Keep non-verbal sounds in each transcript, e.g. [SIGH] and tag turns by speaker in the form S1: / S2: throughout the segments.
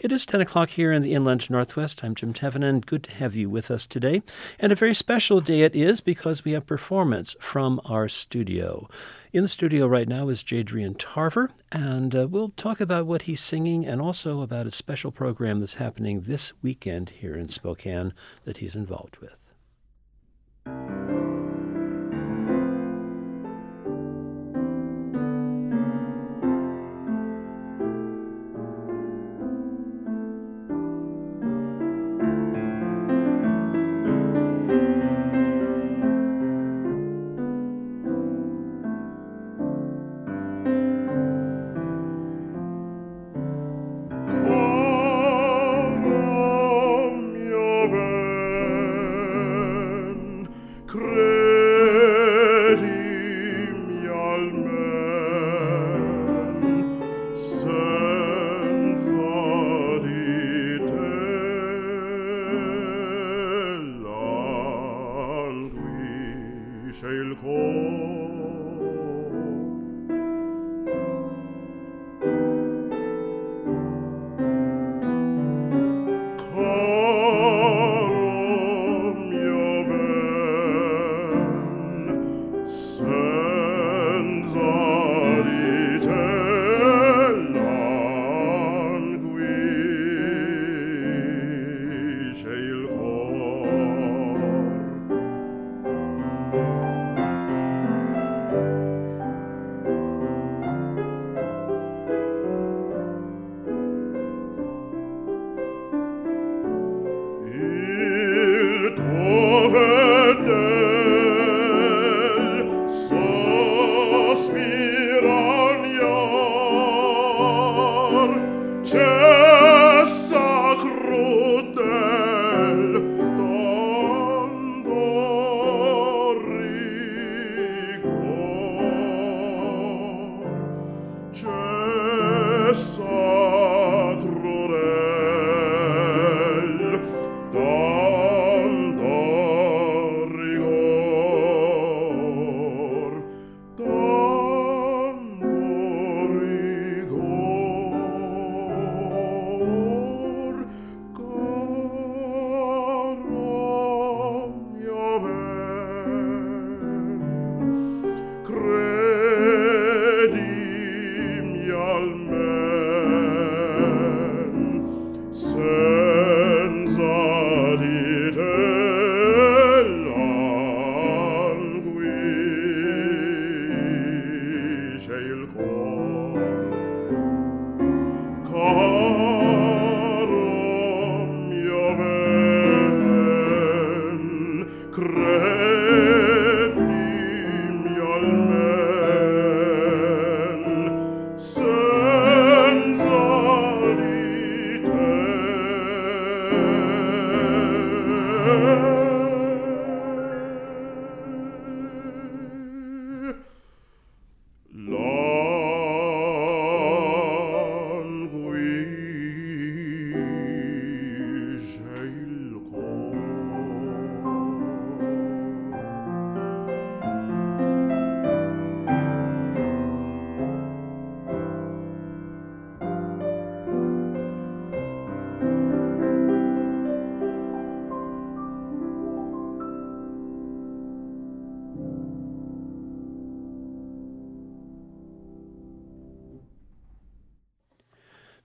S1: It is 10 o'clock here in the Inland Northwest. I'm Jim Tevenin. Good to have you with us today. And a very special day it is because we have performance from our studio. In the studio right now is Jadrian Tarver, and uh, we'll talk about what he's singing and also about a special program that's happening this weekend here in Spokane that he's involved with.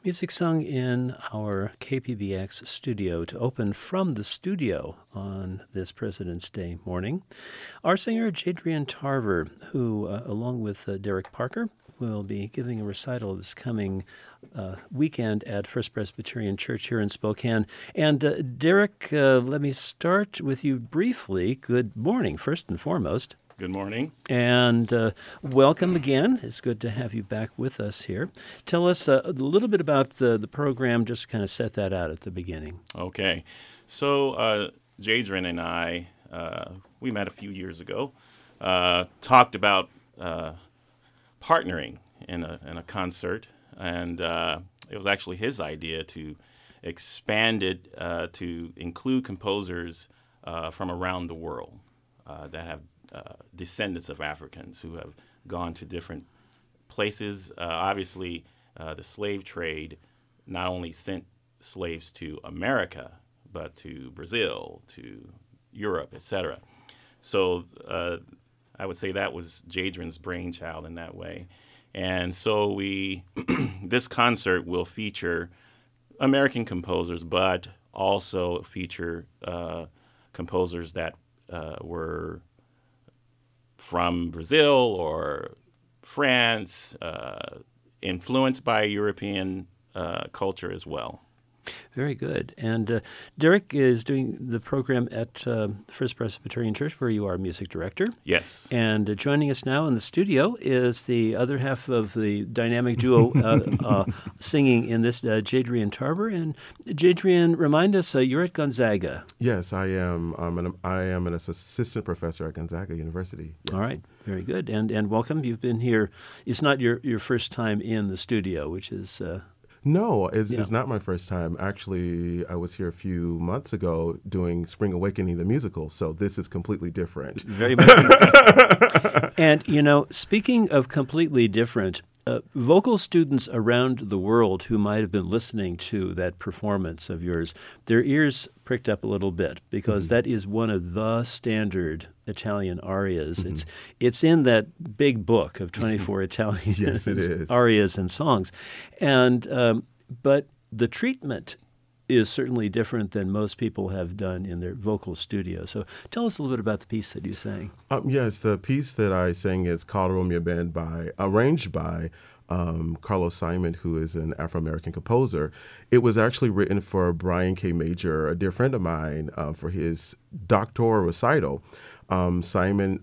S1: Music sung in our KPBX studio to open from the studio on this President's Day morning. Our singer, Jadrian Tarver, who, uh, along with uh, Derek Parker, will be giving a recital this coming uh, weekend at First Presbyterian Church here in Spokane. And uh, Derek, uh, let me start with you briefly. Good morning, first and foremost.
S2: Good morning.
S1: And uh, welcome again. It's good to have you back with us here. Tell us uh, a little bit about the, the program, just kind of set that out at the beginning.
S2: Okay. So, uh, Jadrian and I, uh, we met a few years ago, uh, talked about uh, partnering in a, in a concert, and uh, it was actually his idea to expand it to include composers from around the world that have uh, descendants of Africans who have gone to different places. Uh, obviously, uh, the slave trade not only sent slaves to America, but to Brazil, to Europe, etc. So uh, I would say that was Jadrian's brainchild in that way. And so we, [CLEARS THROAT] this concert will feature American composers, but also feature uh, composers that uh, were from Brazil or France, uh, influenced by European uh, culture as well.
S3: Very good. And uh, Derek is doing the program at uh, First Presbyterian Church, where you are music director.
S2: Yes.
S3: And uh, joining us now in the studio is the other half of the dynamic duo uh, uh, [LAUGHS] singing in this, uh, Jadrian Tarver. And Jadrian, remind us, you're at Gonzaga.
S4: Yes, I am. I'm an, I am an assistant professor at Gonzaga University. Yes.
S3: All right. Very good. And and welcome. You've been here. It's not your, your first time in the studio, which is
S4: no, it's, yeah. it's, not my first time. Actually, I was here a few months ago doing Spring Awakening the musical, so this is completely different.
S3: Very much. [LAUGHS] and you know, speaking of completely different, uh, vocal students around the world who might have been listening to that performance of yours, their ears pricked up a little bit because mm-hmm. that is one of the standard Italian arias. Mm-hmm. It's it's in that big book of 24 [LAUGHS] Italian
S4: yes, [LAUGHS]
S3: arias and songs, and um, but the treatment is certainly different than most people have done in their vocal studio. So tell us a little bit about the piece that you sang.
S4: Um, yes, the piece that I sang is called Caro Mio Ben by arranged by um, Carlos Simon, who is an Afro American composer. It was actually written for Brian K. Major, a dear friend of mine, uh, for his doctoral recital. Um, Simon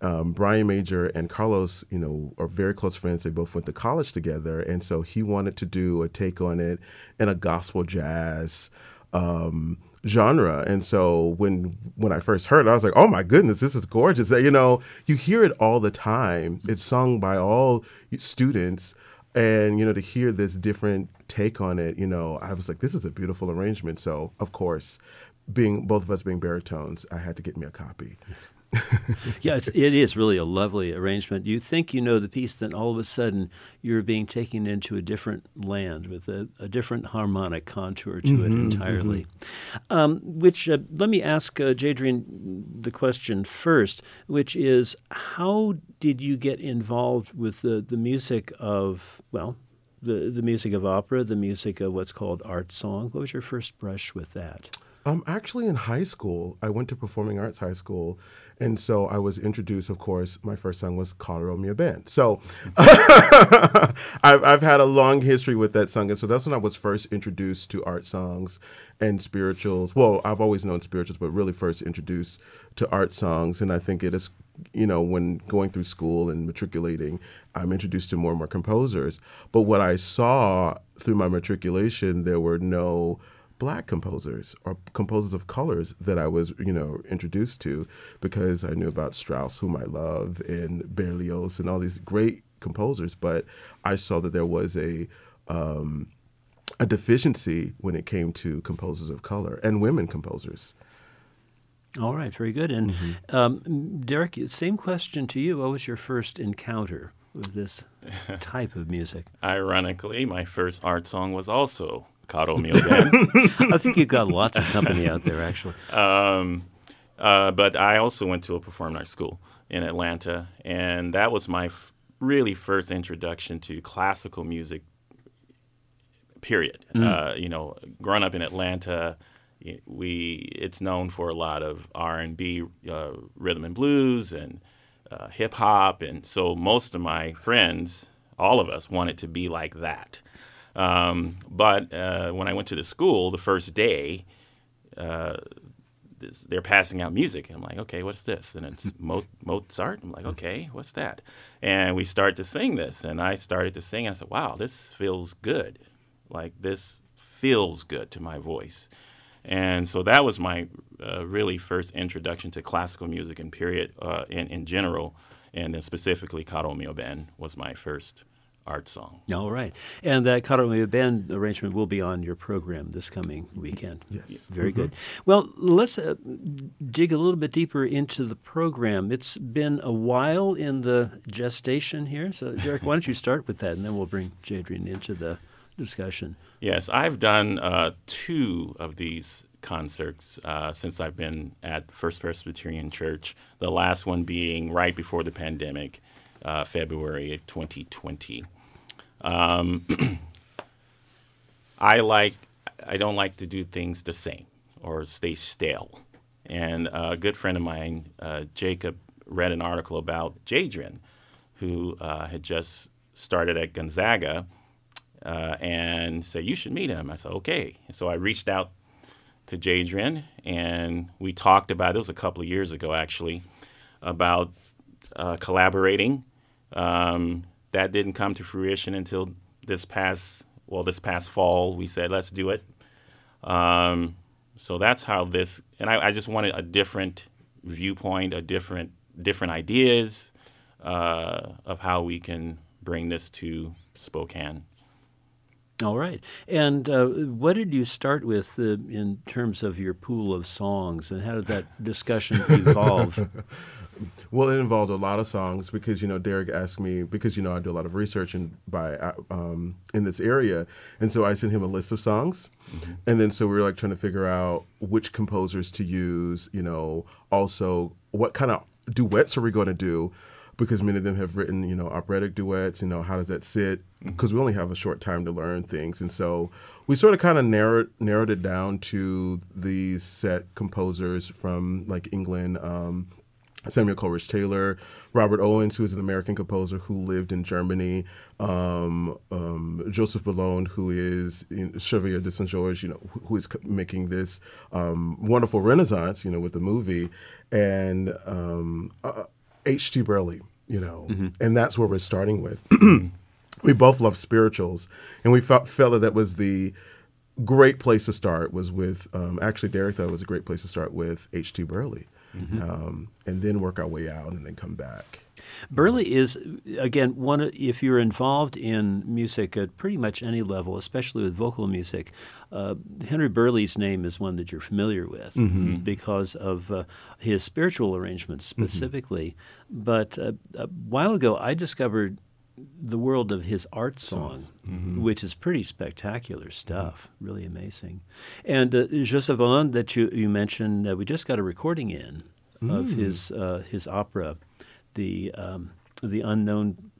S4: um, Brian Major and Carlos, you know, are very close friends. They both went to college together, and so he wanted to do a take on it in a gospel jazz um, genre. And so when when I first heard it, I was like, "Oh my goodness, this is gorgeous!" You know, you hear it all the time. It's sung by all students, and you know, to hear this different take on it, you know, I was like, "This is a beautiful arrangement." So of course, being both of us being baritones, I had to get me a copy. [LAUGHS]
S3: yeah, it's, it is really a lovely arrangement. You think you know the piece, then all of a sudden you're being taken into a different land with a, a different harmonic contour to mm-hmm, it entirely. Mm-hmm. Um, which, uh, let me ask uh, Jadrian the question first, which is how did you get involved with the, the music of, well, the, the music of opera, the music of what's called art song? What was your first brush with that?
S4: Um, actually, in high school, I went to performing arts high school, and so I was introduced. Of course, my first song was "Caro Mio Ben." So [LAUGHS] I've, I've had a long history with that song, and so that's when I was first introduced to art songs and spirituals. Well, I've always known spirituals, but really first introduced to art songs, and I think it is you know, when going through school and matriculating, I'm introduced to more and more composers. But what I saw through my matriculation, there were no black composers or composers of colors that I was, you know, introduced to because I knew about Strauss, whom I love, and Berlioz and all these great composers. But I saw that there was a um, a deficiency when it came to composers of color and women composers.
S3: All right, very good. And mm-hmm. um, Derek, same question to you. What was your first encounter with this [LAUGHS] type of music?
S2: Ironically, my first art song was also Caro Mio Ben.
S3: I think you've got lots of company out there, actually. Um,
S2: uh, but I also went to a performing arts school in Atlanta, and that was my f- really first introduction to classical music. Period. Mm. Uh, you know, growing up in Atlanta, we it's known for a lot of R and B, uh, rhythm and blues, and uh, hip hop, and so most of my friends, all of us, wanted to be like that. Um, but uh, when I went to the school the first day, uh, this, they're passing out music. I'm like, okay, what's this? And it's [LAUGHS] Mo- Mozart. I'm like, okay, what's that? And we start to sing this, and I started to sing. And I said, wow, this feels good. Like this feels good to my voice. And so that was my uh, really first introduction to classical music and period uh, in, in general, and then specifically Caro Mio Ben was my first art song.
S3: All right. And that Caro Mio Ben arrangement will be on your program this coming weekend.
S4: Yes.
S3: Very mm-hmm. good. Well, let's uh, dig a little bit deeper into the program. It's been a while in the gestation here. So, Derek, why don't you start with that, and then we'll bring Jadrian into the discussion.
S2: Yes, I've done uh, two of these concerts uh, since I've been at First Presbyterian Church. The last one being right before the pandemic, uh, February 2020. Um, [CLEARS THROAT] I like, I don't like to do things the same or stay stale. And a good friend of mine, uh, Jacob, read an article about Jadrian, who uh, had just started at Gonzaga, uh, and said, You should meet him. I said, Okay. So I reached out to Jadrian, and we talked about it was a couple of years ago, actually, about uh, collaborating. Um, that didn't come to fruition until this past well this past fall. We said let's do it. Um, so that's how this, and I, I, just wanted a different viewpoint, a different different ideas uh, of how we can bring this to Spokane.
S3: All right. And uh, what did you start with uh, in terms of your pool of songs, and how did that [LAUGHS] discussion evolve? [LAUGHS]
S4: well, it involved a lot of songs because you know Derek asked me because you know I do a lot of research in by uh, um, in this area, and so I sent him a list of songs, mm-hmm. and then so we were like trying to figure out which composers to use. You know, also what kind of duets are we going to do because many of them have written, you know, operatic duets. You know, how does that sit? Because mm-hmm. we only have a short time to learn things, and so we sort of kind of narrowed narrowed it down to these set composers from like England. Um, Samuel Coleridge Taylor, Robert Owens, who is an American composer who lived in Germany, um, um, Joseph Boulogne, who is in Chevalier de Saint George, you know, who, who is making this um, wonderful renaissance, you know, with the movie, and um, uh, H.T. Burleigh, you know, mm-hmm. and that's where we're starting with. [CLEARS THROAT] we both love spirituals, and we felt, felt that that was the great place to start was with, um, actually, Derek thought it was a great place to start with H.T. Burleigh, mm-hmm. um, and then work our way out and then come back.
S3: Burleigh is again one. If you're involved in music at pretty much any level, especially with vocal music, uh, Henry Burleigh's name is one that you're familiar with mm-hmm. because of uh, his spiritual arrangements mm-hmm. specifically. Mm-hmm. But uh, a while ago, I discovered the world of his art song, mm-hmm. which is pretty spectacular stuff, mm-hmm. really amazing. And uh, Joseph Boulogne that you, you mentioned, uh, we just got a recording in mm. of his uh, his opera the um, the unknown.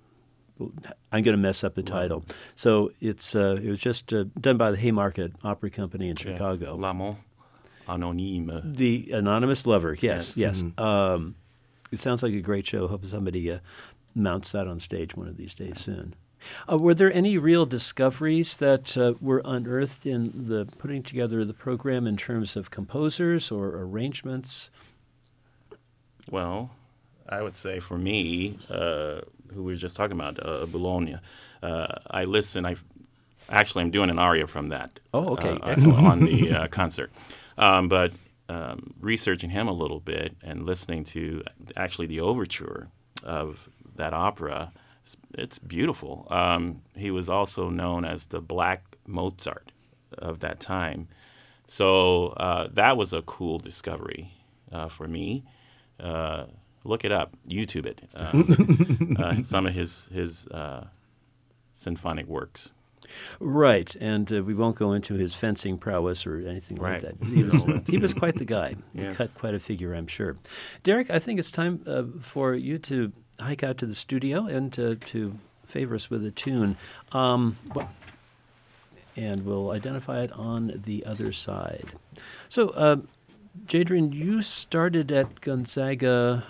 S3: I'm going to mess up the title. So it's uh, it was just uh, done by the Haymarket Opera Company in Chicago.
S2: Yes. L'amant anonyme.
S3: The anonymous lover. Yes, yes. yes. Mm-hmm. Um, it sounds like a great show. Hope somebody uh, mounts that on stage one of these days soon. Uh, were there any real discoveries that uh, were unearthed in the putting together of the program in terms of composers or arrangements?
S2: Well, I would say for me, uh, who we were just talking about, uh, Boulogne, uh, I listen. I actually I'm doing an aria from that.
S3: Oh, okay,
S2: uh, [LAUGHS] on the uh, concert. Um, but um, researching him a little bit and listening to actually the overture of that opera, it's, it's beautiful. Um, he was also known as the Black Mozart of that time. So uh, that was a cool discovery uh, for me. Look it up, YouTube it. Um, [LAUGHS] uh, some of his his uh, symphonic works.
S3: Right, and uh, we won't go into his fencing prowess or anything right. like that. He was, [LAUGHS] he was quite the guy. Yes. He cut quite a figure, I'm sure. Derek, I think it's time uh, for you to hike out to the studio and to, to favor us with a tune. Um, and we'll identify it on the other side. So, uh, Jadrian, you started at Gonzaga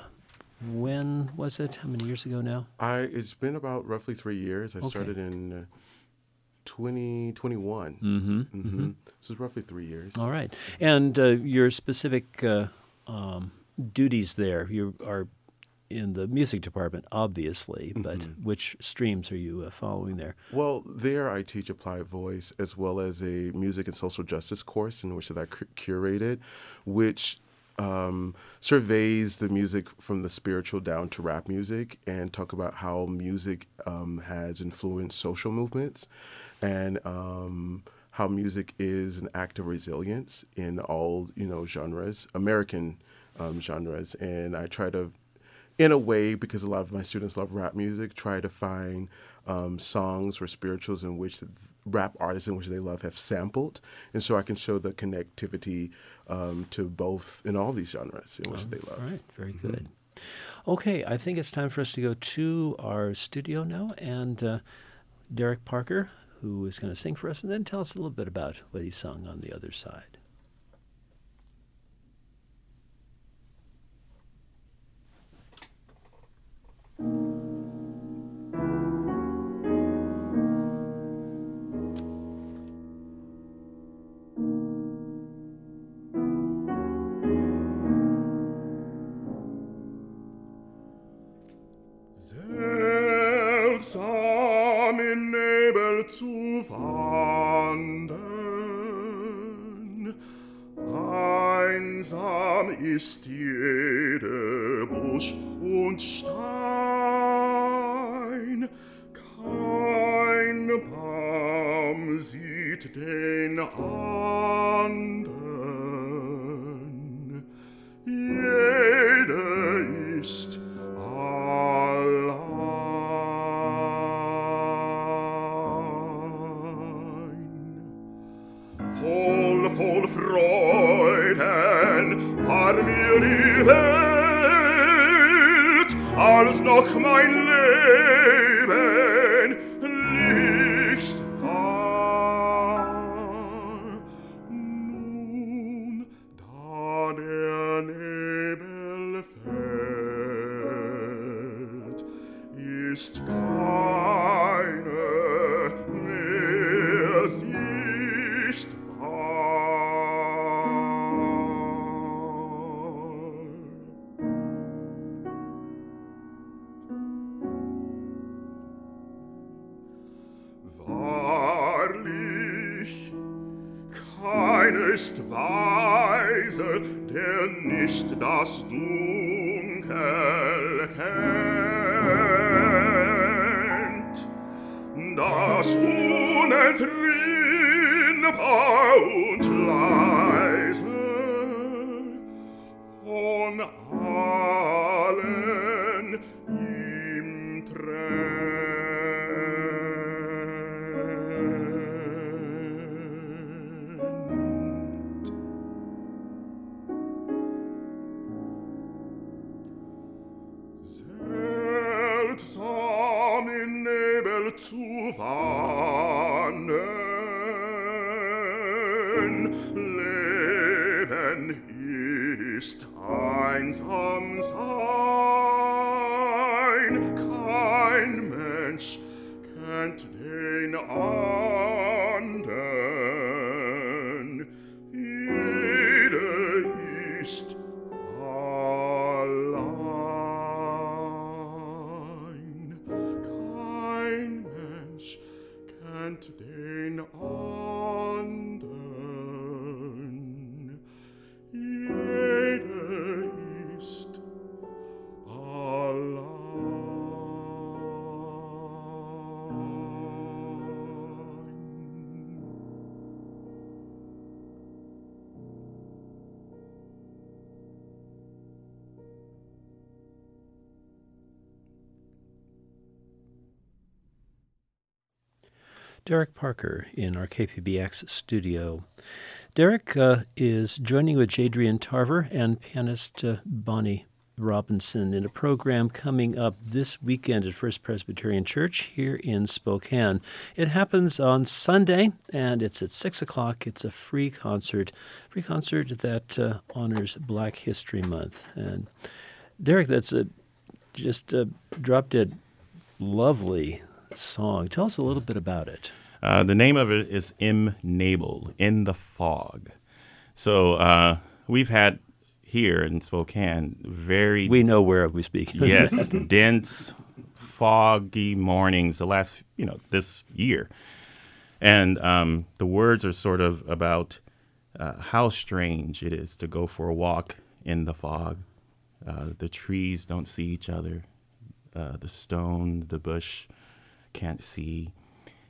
S3: when was it? How many years ago now?
S4: I it's been about roughly three years. I okay. started in uh, 2021. Mm-hmm. Mm-hmm. mm-hmm. So it's roughly three years.
S3: All right. And uh, your specific uh, um, duties there, you are in the music department, obviously, but mm-hmm. which streams are you uh, following there?
S4: Well, there I teach applied voice as well as a music and social justice course in which that I curated, which um, surveys the music from the spiritual down to rap music and talk about how music um, has influenced social movements and um, how music is an act of resilience in all you know genres, American um, genres, and I try to, in a way, because a lot of my students love rap music, try to find um, songs or spirituals in which rap artists in which they love have sampled, and so I can show the connectivity um, to both in all these genres in which
S3: Oh,
S4: they love.
S3: All right, very good. Okay, I think it's time for us to go to our studio now, and uh, Derek Parker, who is going to sing for us, and then tell us a little bit about what he sung on the other side.
S1: Seltsam zu wandern, einsam ist jede Busch und Stein, kein Baum sieht den anderen, nicht das Dunkel um in Nebel zu wannen. Leben ist einsam sein, kein Mensch kennt den Arm.
S3: Derek Parker in our KPBX studio. Derek uh, is joining with Jadrian Tarver and pianist uh, Bonnie Robinson in a program coming up this weekend at First Presbyterian Church here in Spokane. It happens on Sunday and it's at 6 o'clock. It's a free concert, free concert that uh, honors Black History Month. And Derek, that's a just a drop dead lovely song. Tell us a little bit about it.
S2: Uh, the name of it is M. In the Fog. So uh, we've had here in Spokane very
S3: We know where we speak. [LAUGHS]
S2: yes, dense, foggy mornings the last, you know, this year. And um, the words are sort of about uh, how strange it is to go for a walk in the fog. Uh, the trees don't see each other. Uh, the stone, the bush can't see.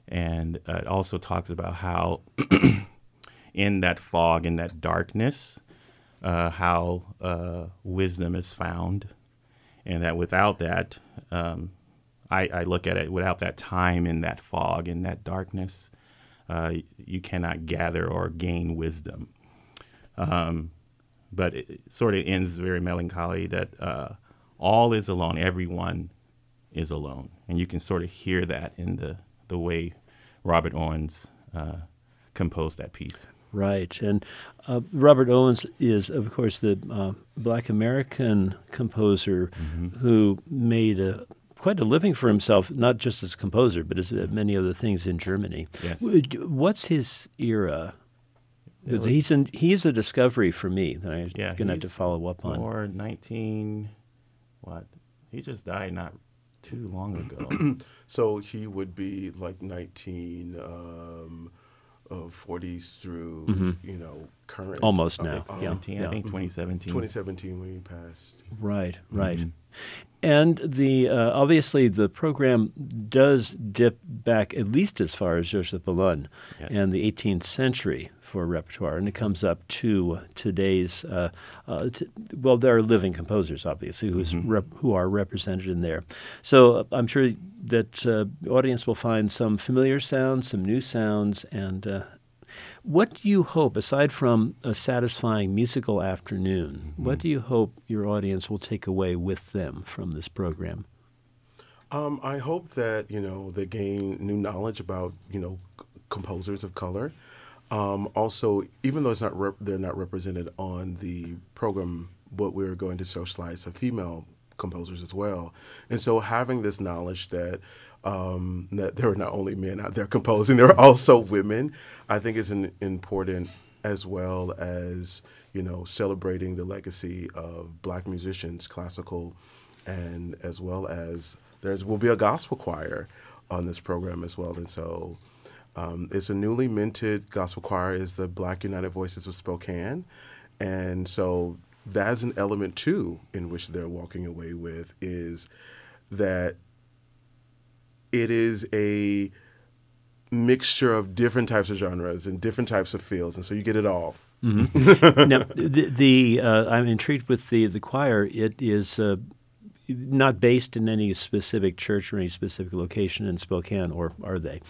S2: And uh, it also talks about how [CLEARS THROAT] in that fog, in that darkness, uh, how uh, wisdom is found, and that without that, um, I, I look at it without that time in that fog, in that darkness, uh, you cannot gather or gain wisdom. Um, but it, sort of ends very melancholy that uh, all is alone, everyone is alone. And you can sort of hear that in the, the way Robert Owens uh, composed that piece.
S3: Right. And uh, Robert Owens is, of course, the uh, black American composer who made a, quite a living for himself, not just as a composer, but as uh, many other things in Germany.
S2: Yes.
S3: What's his era? 'Cause he's, an, he's a discovery for me that I'm
S2: Yeah,
S3: going to have to follow up on.
S2: Or 19, what? He just died not too long ago. [CLEARS THROAT]
S4: So he would be like 19 um, uh, 40s through, you know, current.
S3: Mm-hmm. Almost
S4: uh,
S3: now,
S4: uh,
S3: yeah.
S2: 17, I think 2017.
S4: 2017 when he passed.
S3: Right, right.
S2: Mm-hmm.
S3: And the uh, obviously the program does dip back at least as far as Joseph Boulogne
S2: Yes.
S3: and the 18th century for repertoire, and it comes up to today's. Uh, uh, t- well, there are living composers, obviously, who's
S2: Mm-hmm.
S3: rep- who are represented in there. So uh, I'm sure that uh, the audience will find some familiar sounds, some new sounds, and uh, what do you hope, aside from a satisfying musical afternoon, what do you hope your audience will take away with them from this program?
S4: Um, I hope that you know they gain new knowledge about you know composers of color. Um, also, even though it's not rep- they're not represented on the program, but we're going to socialize some female composers as well. And so, having this knowledge that um, that there are not only men out there [LAUGHS] composing, there are also women, I think is an, important as well as you know celebrating the legacy of black musicians, classical, and as well as there's will be a gospel choir on this program as well, and so. Um, it's a newly minted gospel choir. is the Black United Voices of Spokane, and so that's an element too in which they're walking away with is that it is a mixture of different types of genres and different types of fields, and so you get it all. [LAUGHS]
S3: now, the, the uh, I'm intrigued with the the choir. It is uh, not based in any specific church or any specific location in Spokane, or are they?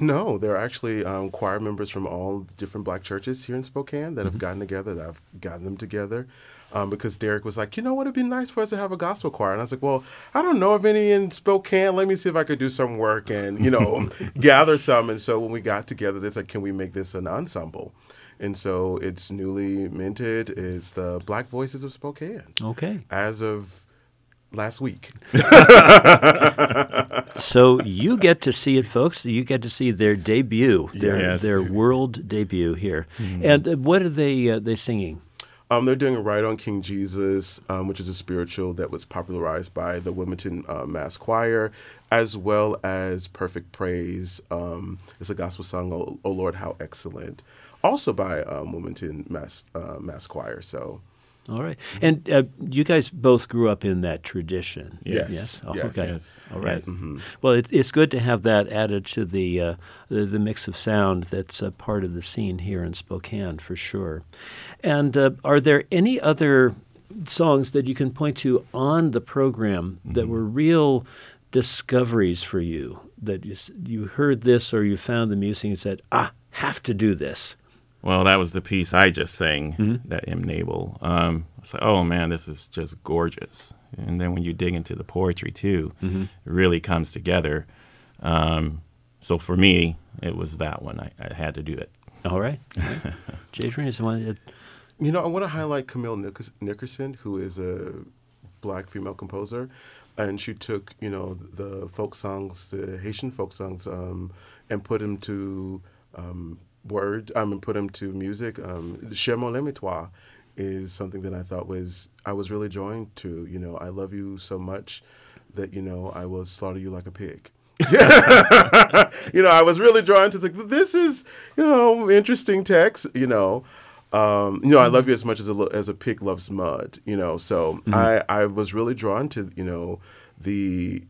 S4: No, there are actually um, choir members from all different black churches here in Spokane that have gotten together. That I've gotten them together um, because Derek was like, you know what, it'd be nice for us to have a gospel choir. And I was like, well, I don't know of any in Spokane. Let me see if I could do some work and you know [LAUGHS] gather some. And so when we got together, they like, can we make this an ensemble? And so it's newly minted. It's the Black Voices of Spokane
S3: Okay,
S4: as of last week. [LAUGHS]
S3: so you get to see it, folks. You get to see their debut, their
S4: Yes.
S3: their world debut here. And uh, what are they uh, they singing?
S4: Um, they're doing a Ride on King Jesus, um, which is a spiritual that was popularized by the Wilmington uh, Mass Choir, as well as Perfect Praise. Um, it's a gospel song, oh, oh Lord, How Excellent, also by um, Wilmington Mass, uh, Mass Choir. So,
S3: All right, and uh, you guys both grew up in that tradition.
S4: Yes.
S3: Yes. Oh,
S4: Yes.
S3: Okay.
S2: Yes.
S3: All right.
S2: Yes.
S3: Well, it, it's good to have that added to the, uh, the the mix of sound that's a part of the scene here in Spokane for sure. And uh, are there any other songs that you can point to on the program that were real discoveries for you? That you, you heard this or you found the music and said, "Ah, have to do this."
S2: Well, that was the piece I just sang, that Im Nebel. Um, it's like, oh man, this is just gorgeous. And then when you dig into the poetry too, it really comes together. Um, so for me, it was that one. I, I had to do it.
S3: All right. All right. Jadrian is the one that
S4: you know, I want to highlight Camille Nickers- Nickerson, who is a black female composer. And she took, you know, the folk songs, the Haitian folk songs, um, and put them to um, word, I mean, put them to music. Um, Cher mon aime toi is something that I thought was, I was really joined to. You know, I love you so much that, you know, I will slaughter you like a pig. [LAUGHS] you know, I was really drawn to like this is you know interesting text. You know, um, you know, I love you as much as a as a pig loves mud. You know, so I I was really drawn to you know the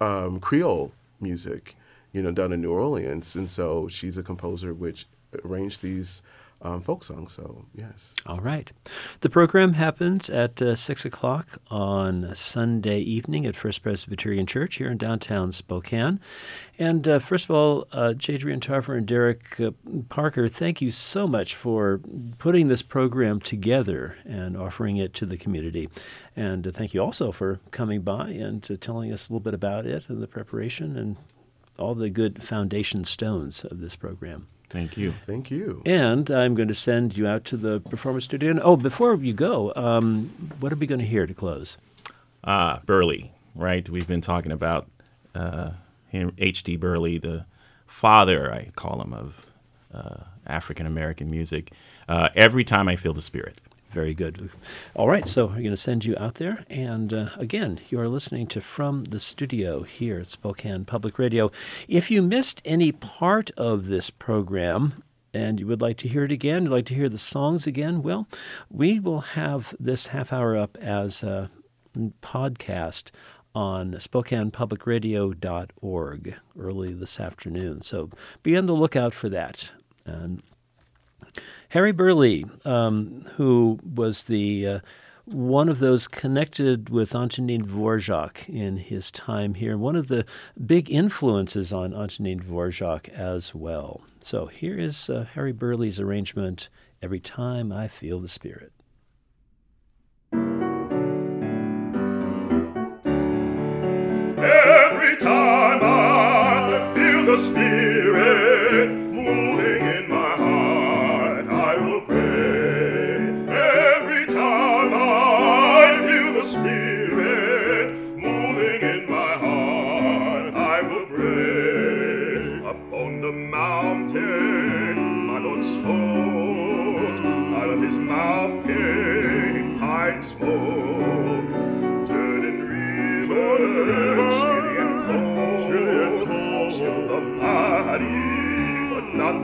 S4: um, Creole music. You know, down in New Orleans, and so she's a composer which arranged these um, folk songs. So yes.
S3: All right. The program happens at uh, 6 o'clock on Sunday evening at First Presbyterian Church here in downtown Spokane. And uh, first of all, uh, Jadrian Tarver and Derek uh, Parker, thank you so much for putting this program together and offering it to the community. And uh, thank you also for coming by and uh, telling us a little bit about it and the preparation and all the good foundation stones of this program.
S2: Thank you.
S4: Thank you.
S3: And I'm going to send you out to the performance studio. And, oh, before you go, um, what are we going to hear to close?
S2: Ah, Burleigh, right? We've been talking about uh, him, H.T. Burleigh, the father, I call him, of uh, African American music. Uh, every time I feel the spirit.
S3: Very good. All right, so we're going to send you out there. And uh, again, you are listening to From the Studio here at Spokane Public Radio. If you missed any part of this program, and you would like to hear it again, you'd like to hear the songs again, well, we will have this half hour up as a podcast on SpokanePublicRadio.org early this afternoon. So be on the lookout for that. And Harry Burleigh, um, who was the uh, one of those connected with Antonin Dvorak in his time here, one of the big influences on Antonin Dvorak as well. So here is uh, Harry Burleigh's arrangement, Every Time I Feel the Spirit.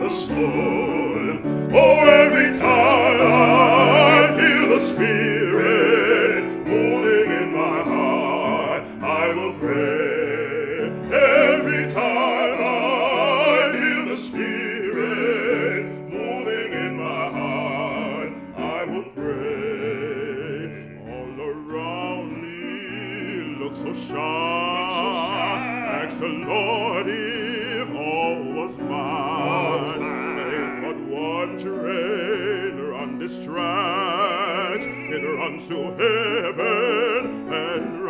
S1: The soul. Oh, every time I feel the Spirit moving in my heart, I will pray. Every time I feel the Spirit moving in my heart, I will pray. All around me looks so sharp. Ask the Lord if all was mine. One train run this tracks. It runs to heaven and